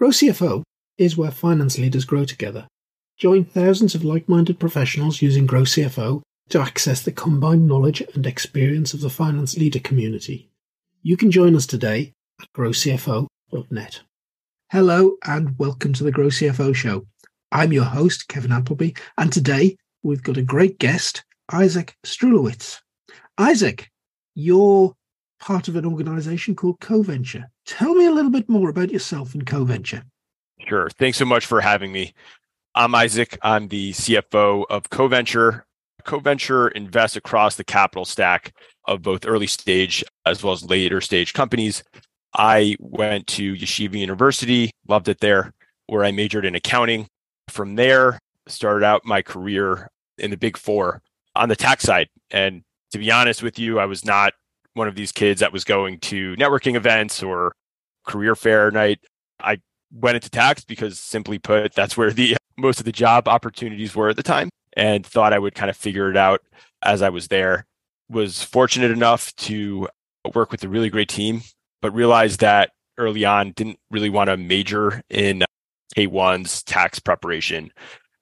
Grow CFO is where finance leaders grow together. Join thousands of like minded professionals using Grow CFO to access the combined knowledge and experience of the finance leader community. You can join us today at growcfo.net. Hello and welcome to the Grow CFO show. I'm your host, Kevin Appleby, and today we've got a great guest, Isaac Strulowitz. Isaac, you're part of an organization called CoVenture. Tell me a little bit more about yourself and CoVenture. Sure. Thanks so much for having me. I'm Isaac. I'm the CFO of CoVenture. CoVenture invests across the capital stack of both early stage as well as later stage companies. I went to Yeshiva University, loved it there, where I majored in accounting. From there, started out my career in the big four on the tax side. And to be honest with you, I was not one of these kids that was going to networking events or career fair night. I went into tax because simply put, that's where the most of the job opportunities were at the time and thought I would kind of figure it out as I was there. Was fortunate enough to work with a really great team, but realized that early on didn't really want to major in K1's tax preparation.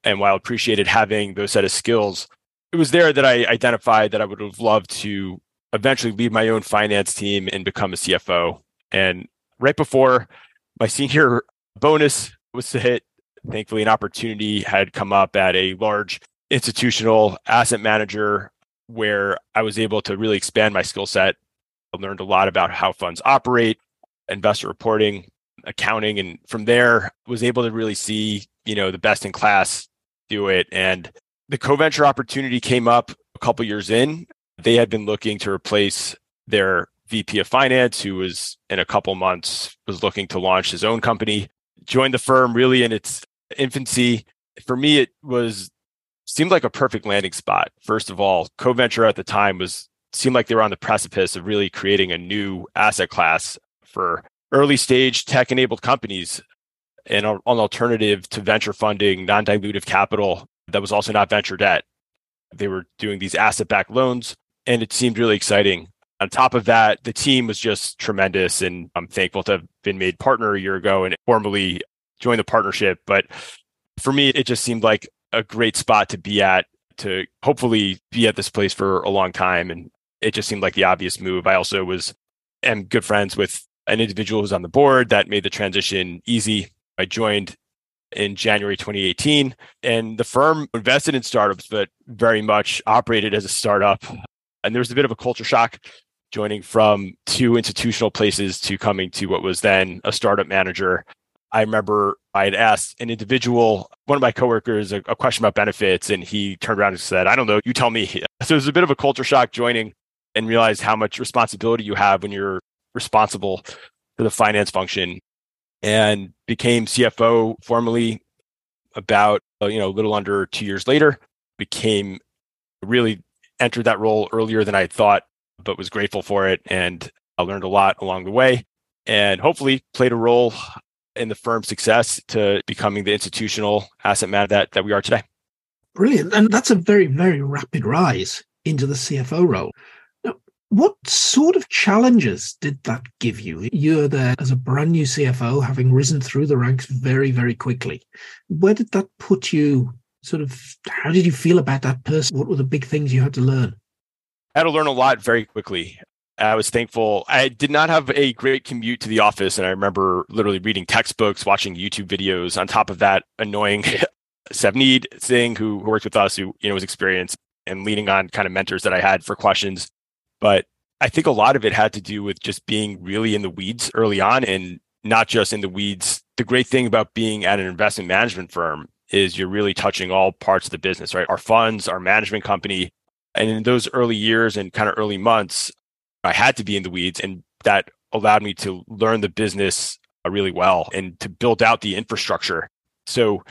And while appreciated having those set of skills, it was there that I identified that I would have loved to eventually lead my own finance team and become a CFO. And right before my senior bonus was to hit, thankfully, an opportunity had come up at a large institutional asset manager where I was able to really expand my skill set. I learned a lot about how funds operate, investor reporting, accounting, and from there was able to really see, you know, the best in class do it. And the CoVenture opportunity came up a couple years in. They had been looking to replace their VP of finance, who was in a couple months was looking to launch his own company. Joined the firm really in its infancy. For me, it was seemed like a perfect landing spot. First of all, CoVenture at the time was seemed like they were on the precipice of really creating a new asset class for early stage tech enabled companies and an alternative to venture funding, non dilutive capital that was also not venture debt. They were doing these asset backed loans, and it seemed really exciting. On top of that, the team was just tremendous, and I'm thankful to have been made partner a year ago and formally joined the partnership. But for me, it just seemed like a great spot to be at to hopefully be at this place for a long time. And it just seemed like the obvious move. I also was am good friends with an individual who's on the board that made the transition easy. I joined in January 2018. And the firm invested in startups, but very much operated as a startup. And there was a bit of a culture shock joining from two institutional places to coming to what was then a startup manager. I remember I had asked an individual, one of my coworkers, a, a question about benefits, and he turned around and said, I don't know, you tell me. So it was a bit of a culture shock joining and realized how much responsibility you have when you're responsible for the finance function and became CFO formally about uh, you know a little under two years later. Became really entered that role earlier than I thought, but was grateful for it, and I learned a lot along the way, and hopefully played a role in the firm's success to becoming the institutional asset manager that, that we are today. Brilliant, and that's a very very rapid rise into the CFO role. Now, What sort of challenges did that give you? You're there as a brand new CFO, having risen through the ranks very, very quickly. Where did that put you? Sort of, how did you feel about that person? What were the big things you had to learn? Had to learn a lot very quickly. I was thankful. I did not have a great commute to the office, and I remember literally reading textbooks, watching YouTube videos. On top of that, annoying Savneet Singh, who, who worked with us, who you know was experienced, and leaning on kind of mentors that I had for questions. But I think a lot of it had to do with just being really in the weeds early on and not just in the weeds. The great thing about being at an investment management firm is you're really touching all parts of the business, right? Our funds, our management company. And in those early years and kind of early months, I had to be in the weeds and that allowed me to learn the business uh, really well and to build out the infrastructure. So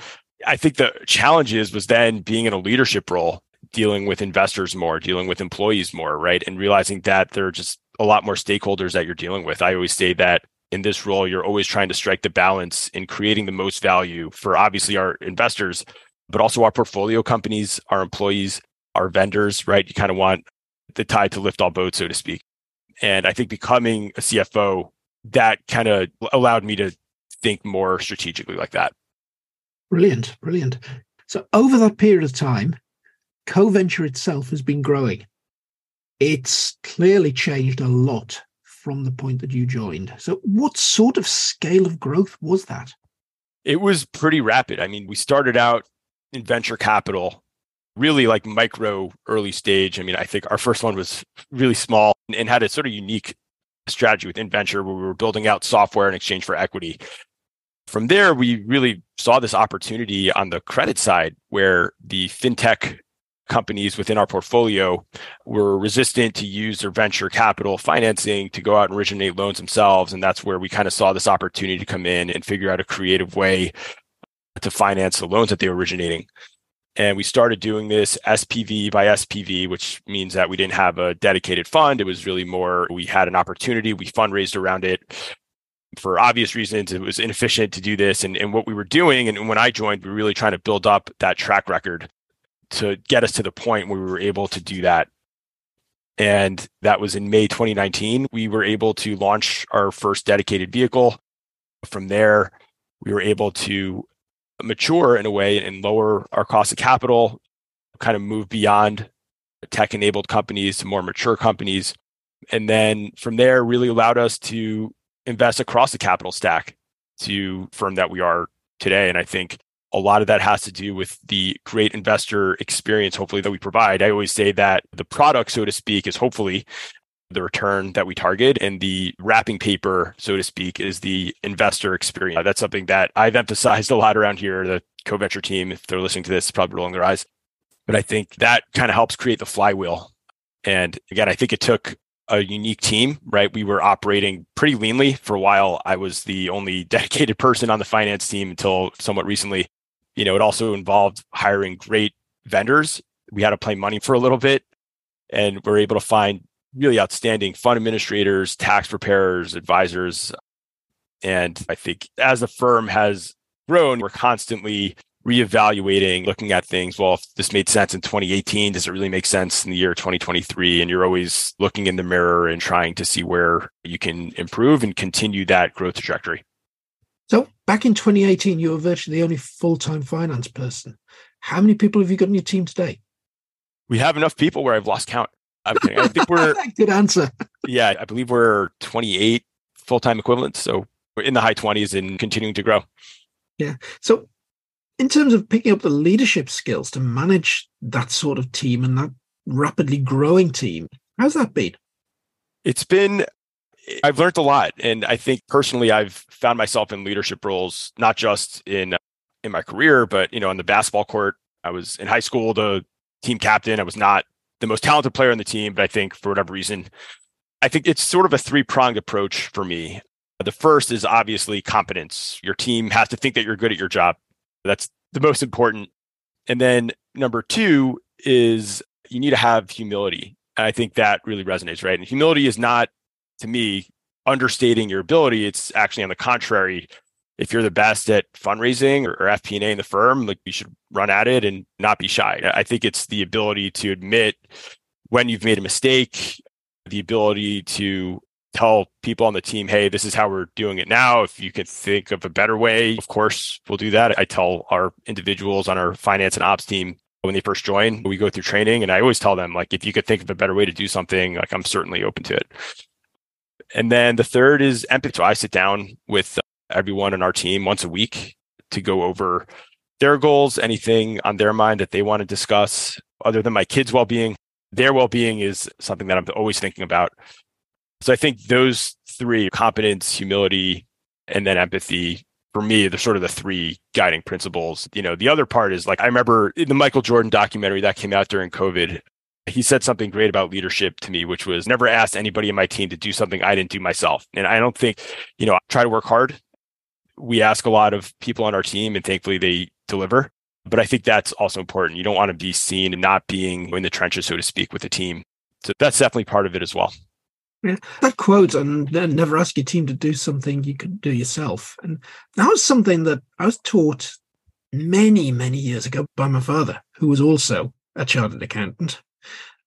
I think the challenges was then being in a leadership role dealing with investors more, dealing with employees more, right? And realizing that there are just a lot more stakeholders that you're dealing with. I always say that in this role, you're always trying to strike the balance in creating the most value for obviously our investors, but also our portfolio companies, our employees, our vendors, right? You kind of want the tide to lift all boats, so to speak. And I think becoming a CFO, that kind of allowed me to think more strategically like that. Brilliant, brilliant. So over that period of time, CoVenture itself has been growing. It's clearly changed a lot from the point that you joined. So what sort of scale of growth was that? It was pretty rapid. I mean, we started out in venture capital really like micro early stage. I mean, I think our first one was really small and had a sort of unique strategy within venture where we were building out software in exchange for equity. From there, we really saw this opportunity on the credit side where the fintech companies within our portfolio were resistant to use their venture capital financing to go out and originate loans themselves. And that's where we kind of saw this opportunity to come in and figure out a creative way to finance the loans that they were originating. And we started doing this SPV by SPV, which means that we didn't have a dedicated fund. It was really more, we had an opportunity, we fundraised around it. For obvious reasons, it was inefficient to do this. And, and what we were doing, and when I joined, we were really trying to build up that track record to get us to the point where we were able to do that. And that was in May 2019. We were able to launch our first dedicated vehicle. From there, we were able to mature in a way and lower our cost of capital, kind of move beyond tech enabled companies to more mature companies. And then from there, really allowed us to invest across the capital stack to firm that we are today. And I think a lot of that has to do with the great investor experience, hopefully, that we provide. I always say that the product, so to speak, is hopefully the return that we target and the wrapping paper so to speak is the investor experience. That's something that i've emphasized a lot around here the CoVenture team if they're listening to this probably rolling their eyes. But i think that kind of helps create the flywheel. And again i think it took a unique team right? We were operating pretty leanly for a while. I was the only dedicated person on the finance team until somewhat recently. You know it also involved hiring great vendors. We had to play money for a little bit and we're able to find really outstanding fund administrators, tax preparers, advisors. And I think as the firm has grown, we're constantly reevaluating, looking at things. Well, if this made sense in 2018, does it really make sense in the year 2023? And you're always looking in the mirror and trying to see where you can improve and continue that growth trajectory. So back in 2018, you were virtually the only full-time finance person. How many people have you got in your team today? We have enough people where I've lost count. I'm kidding. I think we're good answer. yeah, I believe we're 28 full time equivalents. So we're in the high 20s and continuing to grow. Yeah. So, in terms of picking up the leadership skills to manage that sort of team and that rapidly growing team, how's that been? It's been, I've learned a lot. And I think personally, I've found myself in leadership roles, not just in, in my career, but, you know, on the basketball court. I was in high school, the team captain. I was not the most talented player on the team, but I think for whatever reason, I think it's sort of a three pronged approach for me. The first is obviously competence. Your team has to think that you're good at your job. That's the most important. And then number two is you need to have humility. And I think that really resonates, right? And humility is not, to me, understating your ability. It's actually on the contrary, if you're the best at fundraising or, or FP&A in the firm, like you should run at it and not be shy. I think it's the ability to admit when you've made a mistake, the ability to tell people on the team, hey, this is how we're doing it now. If you can think of a better way, of course, we'll do that. I tell our individuals on our finance and ops team when they first join, we go through training, and I always tell them, like, if you could think of a better way to do something, like, I'm certainly open to it. And then the third is empathy. So I sit down with everyone on our team once a week to go over their goals, anything on their mind that they want to discuss, other than my kids' well being. Their well being is something that I'm always thinking about. So I think those three competence, humility, and then empathy for me, they're sort of the three guiding principles. You know, the other part is like I remember in the Michael Jordan documentary that came out during COVID, he said something great about leadership to me, which was never ask anybody in my team to do something I didn't do myself. And I don't think, you know, I try to work hard we ask a lot of people on our team and thankfully they deliver. But I think that's also important. You don't want to be seen and not being in the trenches, so to speak, with the team. So that's definitely part of it as well. Yeah, that quote and never ask your team to do something you could do yourself. And that was something that I was taught many, many years ago by my father, who was also a chartered accountant.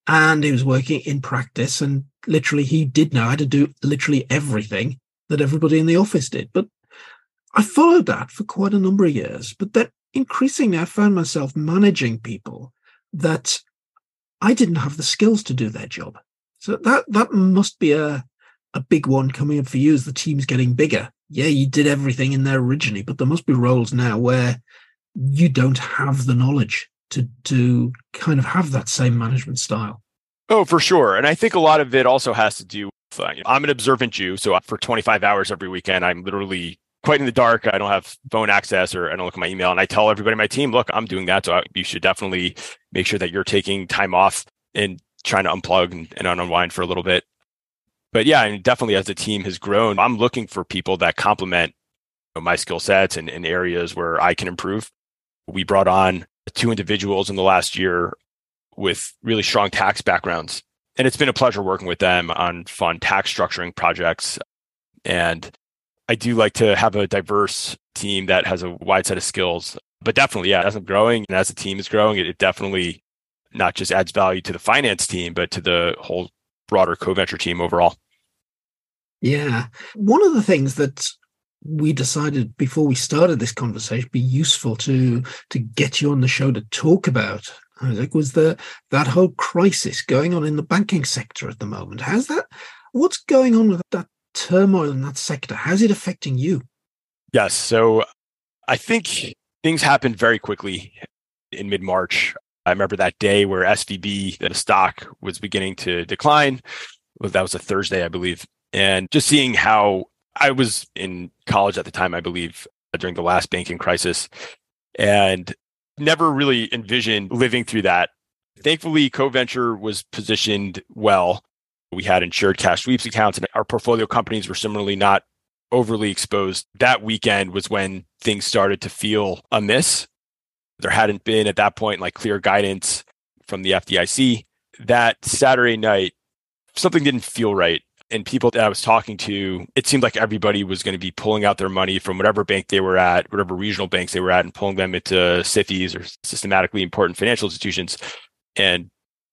And he was working in practice and literally he did know how to do literally everything that everybody in the office did. But I followed that for quite a number of years, but then increasingly I found myself managing people that I didn't have the skills to do their job. So that that must be a a big one coming up for you as the team's getting bigger. Yeah, you did everything in there originally, but there must be roles now where you don't have the knowledge to to kind of have that same management style. Oh, for sure. And I think a lot of it also has to do with uh, I'm an observant Jew. So for 25 hours every weekend, I'm literally quite in the dark. I don't have phone access or I don't look at my email. And I tell everybody my team, look, I'm doing that. So I, you should definitely make sure that you're taking time off and trying to unplug and, and unwind for a little bit. But yeah, and definitely as the team has grown, I'm looking for people that complement you know, my skill sets and, and areas where I can improve. We brought on two individuals in the last year with really strong tax backgrounds. And it's been a pleasure working with them on fun tax structuring projects. And I do like to have a diverse team that has a wide set of skills. But definitely, yeah, as I'm growing and as the team is growing, it, it definitely not just adds value to the finance team, but to the whole broader CoVenture team overall. Yeah. One of the things that we decided before we started this conversation be useful to to get you on the show to talk about Isaac was the that whole crisis going on in the banking sector at the moment. How's that what's going on with that turmoil in that sector? How's it affecting you? Yes. So I think things happened very quickly in mid March. I remember that day where SVB, the stock was beginning to decline. That was a Thursday, I believe. And just seeing how I was in college at the time, I believe, during the last banking crisis, and never really envisioned living through that. Thankfully, CoVenture was positioned well. We had insured cash sweeps accounts, and our portfolio companies were similarly not overly exposed. That weekend was when things started to feel amiss. There hadn't been at that point like clear guidance from the FDIC. That Saturday night, something didn't feel right and people that I was talking to, it seemed like everybody was going to be pulling out their money from whatever bank they were at, whatever regional banks they were at, and pulling them into SIFIs or systematically important financial institutions. And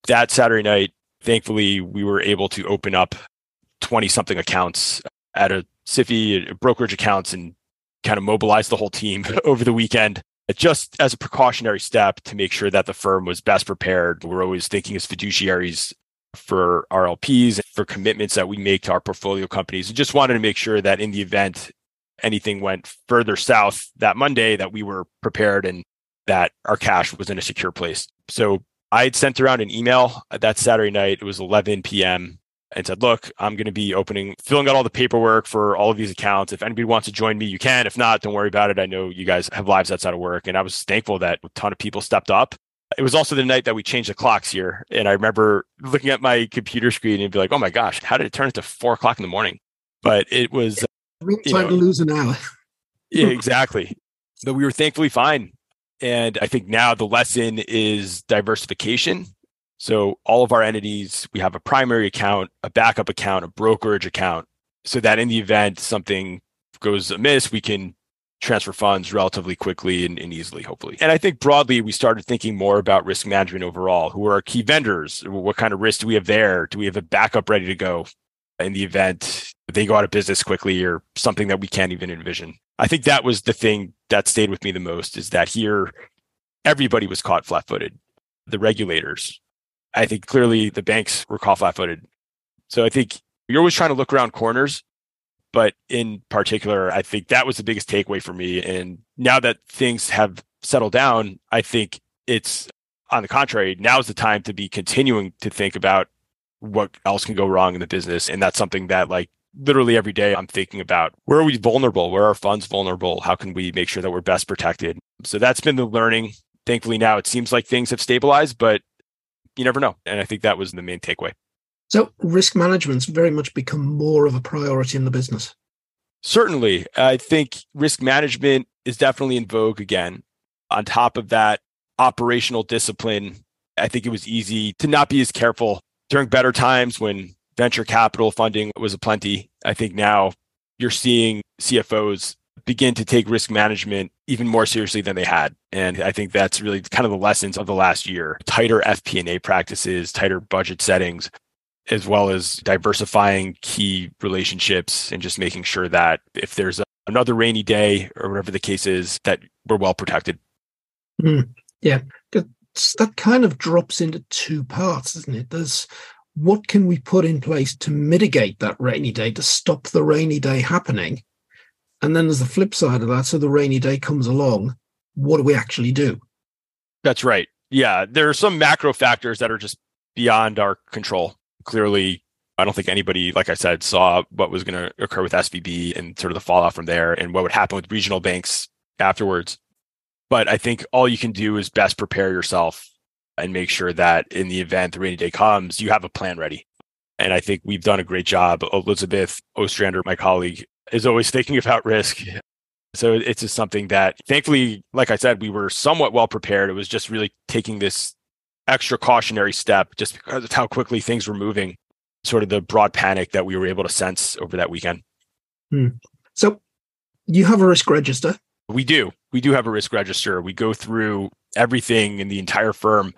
that Saturday night, thankfully, we were able to open up 20 something accounts at a SIFI, brokerage accounts, and kind of mobilize the whole team over the weekend just as a precautionary step to make sure that the firm was best prepared. We're always thinking as fiduciaries for RLPs, LPs, for commitments that we make to our portfolio companies. And just wanted to make sure that in the event anything went further south that Monday, that we were prepared and that our cash was in a secure place. So I had sent around an email uh, that Saturday night. It was 11 p.m. and said, look, I'm going to be opening, filling out all the paperwork for all of these accounts. If anybody wants to join me, you can. If not, don't worry about it. I know you guys have lives outside of work. And I was thankful that a ton of people stepped up it was also the night that we changed the clocks here. And I remember looking at my computer screen and be like, oh my gosh, how did it turn into four o'clock in the morning? But it was time know, to lose an hour. yeah, exactly. But we were thankfully fine. And I think now the lesson is diversification. So all of our entities, we have a primary account, a backup account, a brokerage account, so that in the event something goes amiss, we can transfer funds relatively quickly and, and, easily, hopefully. And I think broadly, we started thinking more about risk management overall. Who are our key vendors? What kind of risk do we have there? Do we have a backup ready to go in the event they go out of business quickly or something that we can't even envision? I think that was the thing that stayed with me the most is that here, everybody was caught flat footed. The regulators, I think clearly the banks were caught flat footed. So I think you're always trying to look around corners but in particular, I think that was the biggest takeaway for me. And now that things have settled down, I think it's on the contrary, now's the time to be continuing to think about what else can go wrong in the business. And that's something that like literally every day I'm thinking about where are we vulnerable? Where are funds vulnerable? How can we make sure that we're best protected? So that's been the learning. Thankfully now it seems like things have stabilized, but you never know. And I think that was the main takeaway. So risk management's very much become more of a priority in the business. Certainly. I think risk management is definitely in vogue again. On top of that, operational discipline, I think it was easy to not be as careful during better times when venture capital funding was aplenty. I think now you're seeing CFOs begin to take risk management even more seriously than they had. And I think that's really kind of the lessons of the last year. Tighter FP&A practices, tighter budget settings, as well as diversifying key relationships and just making sure that if there's another rainy day or whatever the case is, that we're well protected. Mm, yeah, that kind of drops into two parts, doesn't it? There's what can we put in place to mitigate that rainy day, to stop the rainy day happening? And then there's the flip side of that. So the rainy day comes along. What do we actually do? That's right. Yeah. There are some macro factors that are just beyond our control. Clearly, I don't think anybody, like I said, saw what was going to occur with SVB and sort of the fallout from there and what would happen with regional banks afterwards. But I think all you can do is best prepare yourself and make sure that in the event the rainy day comes, you have a plan ready. And I think we've done a great job. Elizabeth Ostrander, my colleague, is always thinking about risk. So it's just something that thankfully, like I said, we were somewhat well prepared. It was just really taking this extra cautionary step just because of how quickly things were moving sort of the broad panic that we were able to sense over that weekend. Hmm. So you have a risk register. We do. We do have a risk register. We go through everything in the entire firm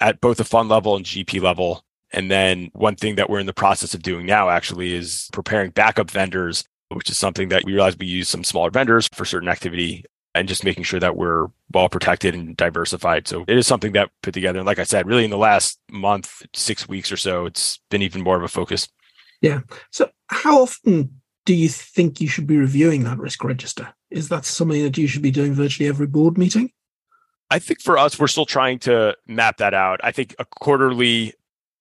at both the fund level and GP level. And then one thing that we're in the process of doing now actually is preparing backup vendors, which is something that we realize we use some smaller vendors for certain activity and just making sure that we're well protected and diversified. So it is something that put together. And like I said, really in the last month, six weeks or so, it's been even more of a focus. Yeah. So how often do you think you should be reviewing that risk register? Is that something that you should be doing virtually every board meeting? I think for us, we're still trying to map that out. I think a quarterly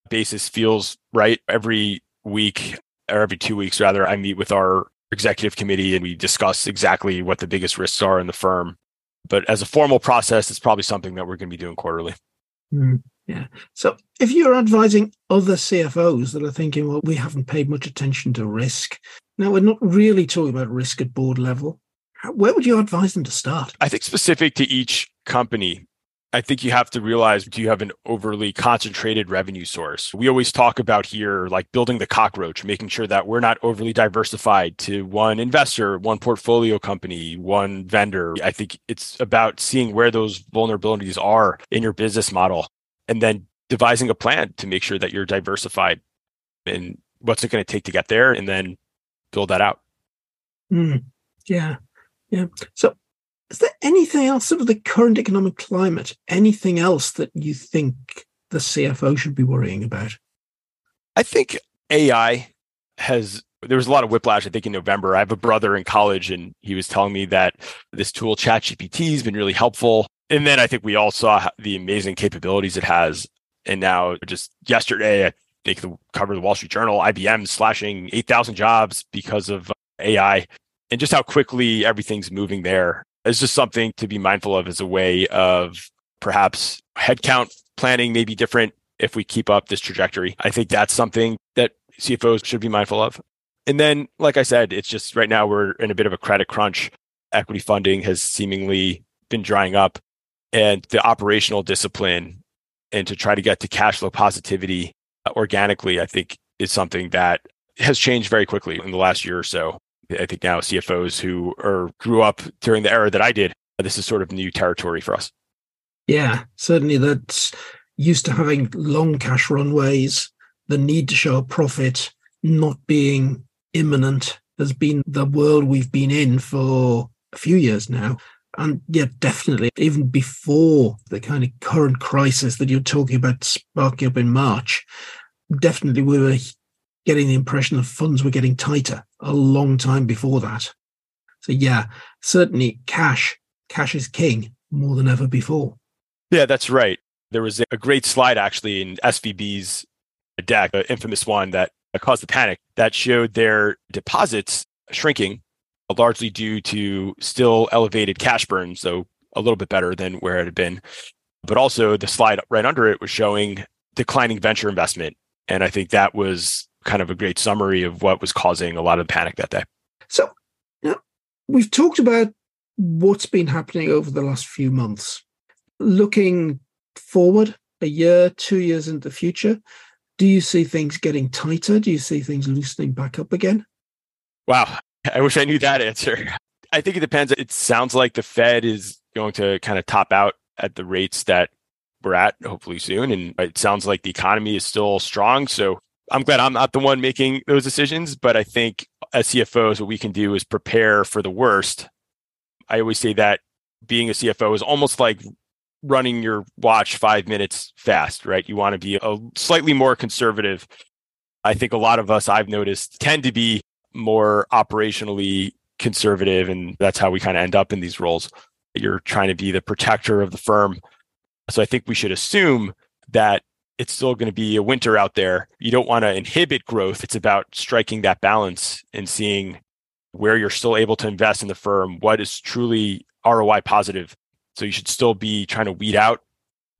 basis feels right. Every week or every two weeks, rather, I meet with our executive committee and we discuss exactly what the biggest risks are in the firm. But as a formal process, it's probably something that we're going to be doing quarterly. Mm, yeah. So if you're advising other CFOs that are thinking, well, we haven't paid much attention to risk. Now, we're not really talking about risk at board level. Where would you advise them to start? I think specific to each company, I think you have to realize do you have an overly concentrated revenue source? We always talk about here like building the cockroach, making sure that we're not overly diversified to one investor, one portfolio company, one vendor. I think it's about seeing where those vulnerabilities are in your business model and then devising a plan to make sure that you're diversified and what's it going to take to get there and then build that out. Mm, yeah. Yeah. So is there anything else, sort of the current economic climate, anything else that you think the CFO should be worrying about? I think AI has there was a lot of whiplash, I think, in November. I have a brother in college, and he was telling me that this tool, ChatGPT, has been really helpful. And then I think we all saw the amazing capabilities it has. And now, just yesterday, I think the cover of the Wall Street Journal, IBM slashing 8,000 jobs because of uh, AI, and just how quickly everything's moving there. It's just something to be mindful of as a way of perhaps headcount planning may be different if we keep up this trajectory. I think that's something that CFOs should be mindful of. And then, like I said, it's just right now we're in a bit of a credit crunch. Equity funding has seemingly been drying up, and the operational discipline and to try to get to cash flow positivity uh, organically, I think is something that has changed very quickly in the last year or so. I think now CFOs who are grew up during the era that I did, uh, this is sort of new territory for us. Yeah, certainly that's used to having long cash runways, the need to show a profit not being imminent has been the world we've been in for a few years now. And yeah, definitely, even before the kind of current crisis that you're talking about sparking up in March, definitely we were getting the impression that funds were getting tighter a long time before that. So yeah, certainly cash, cash is king more than ever before. Yeah, that's right. There was a great slide actually in SVB's deck, the infamous one that caused the panic that showed their deposits shrinking Uh, largely due to still elevated cash burn. So a little bit better than where it had been. But also the slide right under it was showing declining venture investment. And I think that was kind of a great summary of what was causing a lot of panic that day. So, you know, we've talked about what's been happening over the last few months. Looking forward, a year, two years into the future, do you see things getting tighter? Do you see things loosening back up again? Wow. I wish I knew that answer. I think it depends. It sounds like the Fed is going to kind of top out at the rates that we're at, hopefully soon. And it sounds like the economy is still strong. So I'm glad I'm not the one making those decisions, but I think as CFOs, what we can do is prepare for the worst. I always say that being a CFO is almost like running your watch five minutes fast, right? You want to be a slightly more conservative. I think a lot of us I've noticed tend to be more operationally conservative, and that's how we kind of end up in these roles. You're trying to be the protector of the firm. So I think we should assume that it's still going to be a winter out there. You don't want to inhibit growth. It's about striking that balance and seeing where you're still able to invest in the firm, what is truly ROI positive. So you should still be trying to weed out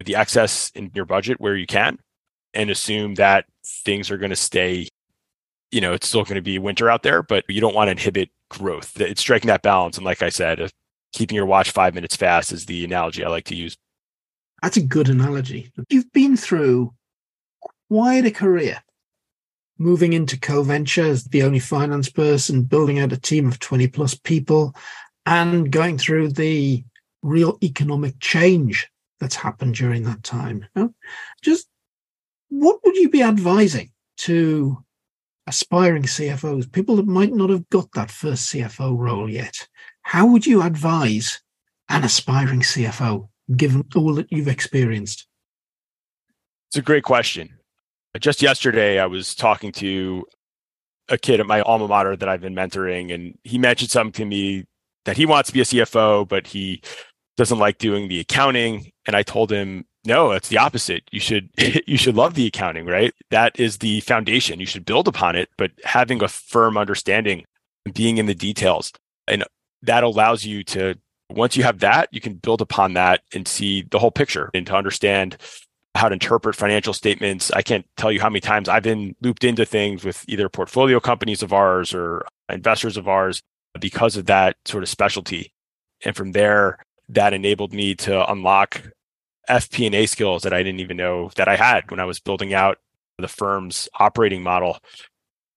the excess in your budget where you can and assume that things are going to stay, you know, it's still going to be winter out there, but you don't want to inhibit growth. It's striking that balance. And like I said, keeping your watch five minutes fast is the analogy I like to use. That's a good analogy. You've been through quite a career. Moving into CoVenture as the only finance person, building out a team of 20 plus people, and going through the real economic change that's happened during that time. Just what would you be advising to aspiring CFOs, people that might not have got that first CFO role yet? How would you advise an aspiring CFO given all that you've experienced? It's a great question. Just yesterday, I was talking to a kid at my alma mater that I've been mentoring, and he mentioned something to me that he wants to be a CFO, but he doesn't like doing the accounting. And I told him, no, it's the opposite. You should you should love the accounting, right? That is the foundation. You should build upon it, but having a firm understanding, and being in the details, and that allows you to once you have that, you can build upon that and see the whole picture and to understand how to interpret financial statements. I can't tell you how many times I've been looped into things with either portfolio companies of ours or investors of ours because of that sort of specialty. And from there, that enabled me to unlock FP&A skills that I didn't even know that I had when I was building out the firm's operating model.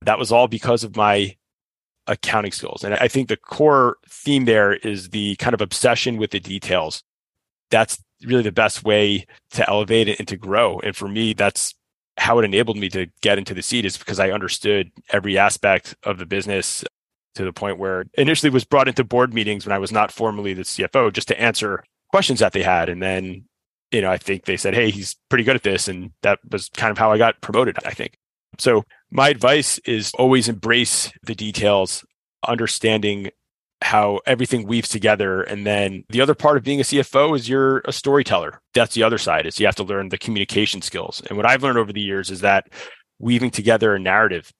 That was all because of my accounting skills. And I think the core theme there is the kind of obsession with the details. That's really the best way to elevate it and to grow. And for me, that's how it enabled me to get into the seat is because I understood every aspect of the business to the point where initially was brought into board meetings when I was not formally the CFO just to answer questions that they had. And then, you know, I think they said, Hey, he's pretty good at this. And that was kind of how I got promoted, I think. So my advice is always embrace the details, understanding how everything weaves together. And then the other part of being a CFO is you're a storyteller. That's the other side is you have to learn the communication skills. And what I've learned over the years is that weaving together a narrative.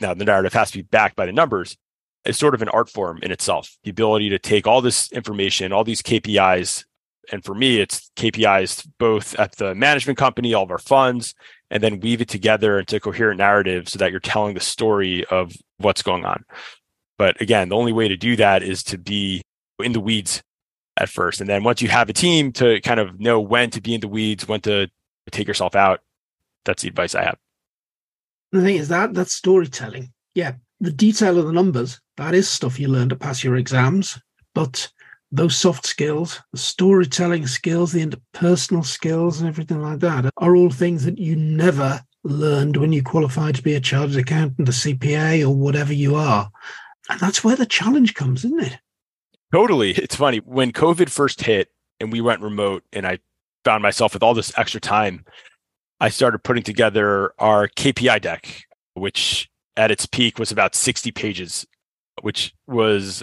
Now the narrative has to be backed by the numbers. It's sort of an art form in itself. The ability to take all this information, all these KPIs, and for me, it's KPIs both at the management company, all of our funds, and then weave it together into a coherent narrative so that you're telling the story of what's going on. But again, the only way to do that is to be in the weeds at first. And then once you have a team to kind of know when to be in the weeds, when to take yourself out, that's the advice I have. The thing is that that's storytelling. Yeah. The detail of the numbers, that is stuff you learn to pass your exams. But those soft skills, the storytelling skills, the interpersonal skills, and everything like that are all things that you never learned when you qualified to be a chartered accountant, a CPA, or whatever you are. And that's where the challenge comes, isn't it? Totally. It's funny. When COVID first hit and we went remote, and I found myself with all this extra time, I started putting together our KPI deck, which at its peak was about 60 pages, which was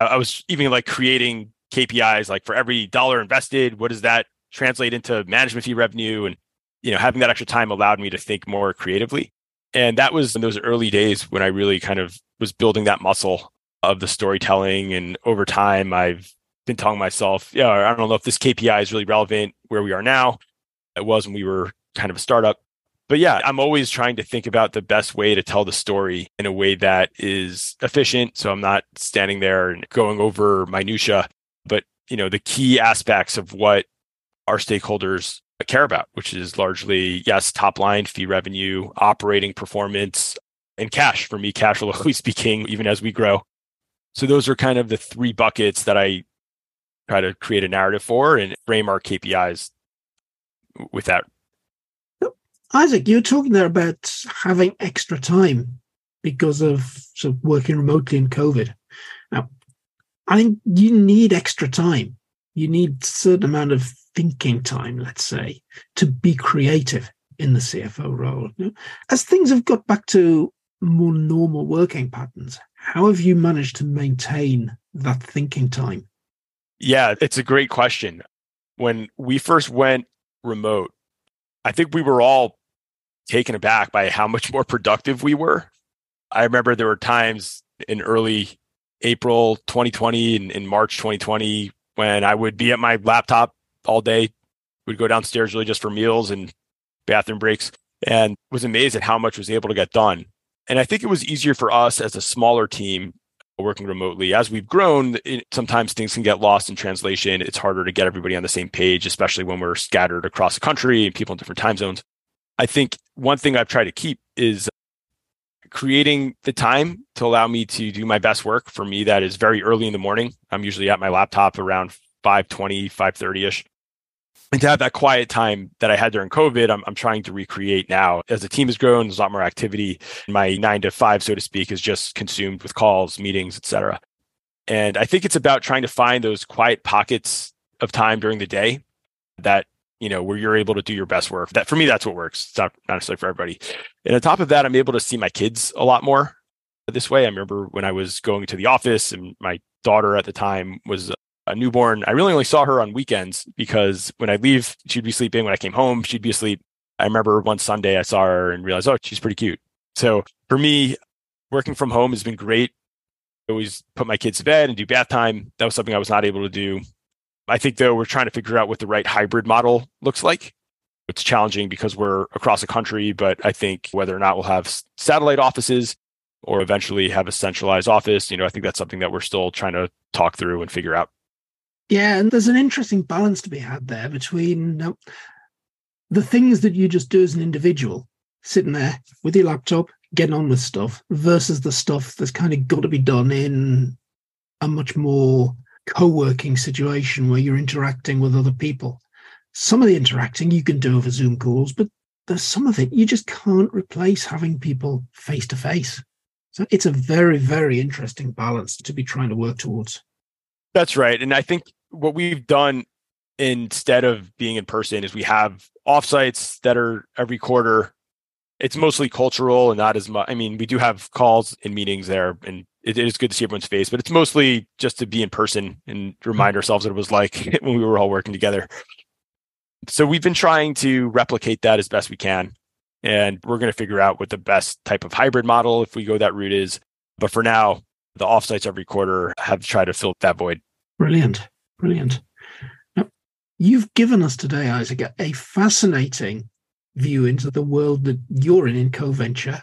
I was even like creating KPIs like for every dollar invested, what does that translate into management fee revenue? And, you know, having that extra time allowed me to think more creatively. And that was in those early days when I really kind of was building that muscle of the storytelling. And over time, I've been telling myself, yeah, I don't know if this KPI is really relevant where we are now. It was when we were kind of a startup but yeah, I'm always trying to think about the best way to tell the story in a way that is efficient. So I'm not standing there and going over minutia, but you know, the key aspects of what our stakeholders care about, which is largely, yes, top line fee revenue, operating performance, and cash. For me, cash will always be king, even as we grow. So those are kind of the three buckets that I try to create a narrative for and frame our KPIs with that Isaac, you were talking there about having extra time because of sort of working remotely in COVID. Now, I think you need extra time. You need a certain amount of thinking time, let's say, to be creative in the CFO role. As things have got back to more normal working patterns, how have you managed to maintain that thinking time? Yeah, it's a great question. When we first went remote, I think we were all taken aback by how much more productive we were. I remember there were times in early April 2020 and in March 2020 when I would be at my laptop all day, would go downstairs really just for meals and bathroom breaks, and was amazed at how much was able to get done. And I think it was easier for us as a smaller team working remotely. As we've grown, it, sometimes things can get lost in translation. It's harder to get everybody on the same page, especially when we're scattered across the country and people in different time zones. I think one thing I've tried to keep is creating the time to allow me to do my best work. For me, that is very early in the morning. I'm usually at my laptop around 520, 530-ish. And to have that quiet time that I had during COVID, I'm, I'm trying to recreate now. As the team has grown, there's a lot more activity. My nine to five, so to speak, is just consumed with calls, meetings, etc. And I think it's about trying to find those quiet pockets of time during the day that you know, where you're able to do your best work. That for me, that's what works. It's not, not necessarily for everybody. And on top of that, I'm able to see my kids a lot more this way. I remember when I was going to the office and my daughter at the time was a newborn. I really only saw her on weekends because when I leave, she'd be sleeping. When I came home, she'd be asleep. I remember one Sunday I saw her and realized, oh, she's pretty cute. So for me, working from home has been great. I always put my kids to bed and do bath time. That was something I was not able to do I think though we're trying to figure out what the right hybrid model looks like. It's challenging because we're across the country, but I think whether or not we'll have satellite offices or eventually have a centralized office, you know, I think that's something that we're still trying to talk through and figure out. Yeah, and there's an interesting balance to be had there between uh, the things that you just do as an individual, sitting there with your laptop, getting on with stuff, versus the stuff that's kind of got to be done in a much more co-working situation where you're interacting with other people. Some of the interacting you can do over Zoom calls, but there's some of it you just can't replace having people face to face. So it's a very, very interesting balance to be trying to work towards. That's right. And I think what we've done instead of being in person is we have offsites that are every quarter. It's mostly cultural and not as much. I mean, we do have calls and meetings there and it is good to see everyone's face, but it's mostly just to be in person and remind mm-hmm. ourselves what it was like when we were all working together. So we've been trying to replicate that as best we can. And we're going to figure out what the best type of hybrid model, if we go that route, is. But for now, the offsites every quarter have tried to fill that void. Brilliant. Brilliant. Now, you've given us today, Isaac, a fascinating view into the world that you're in in CoVenture,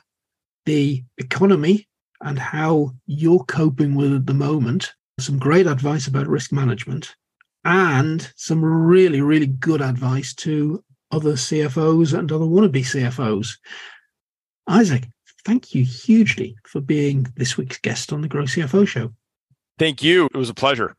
the economy and how you're coping with at the moment. Some great advice about risk management and some really, really good advice to other CFOs and other wannabe CFOs. Isaac, thank you hugely for being this week's guest on the Grow CFO Show. Thank you. It was a pleasure.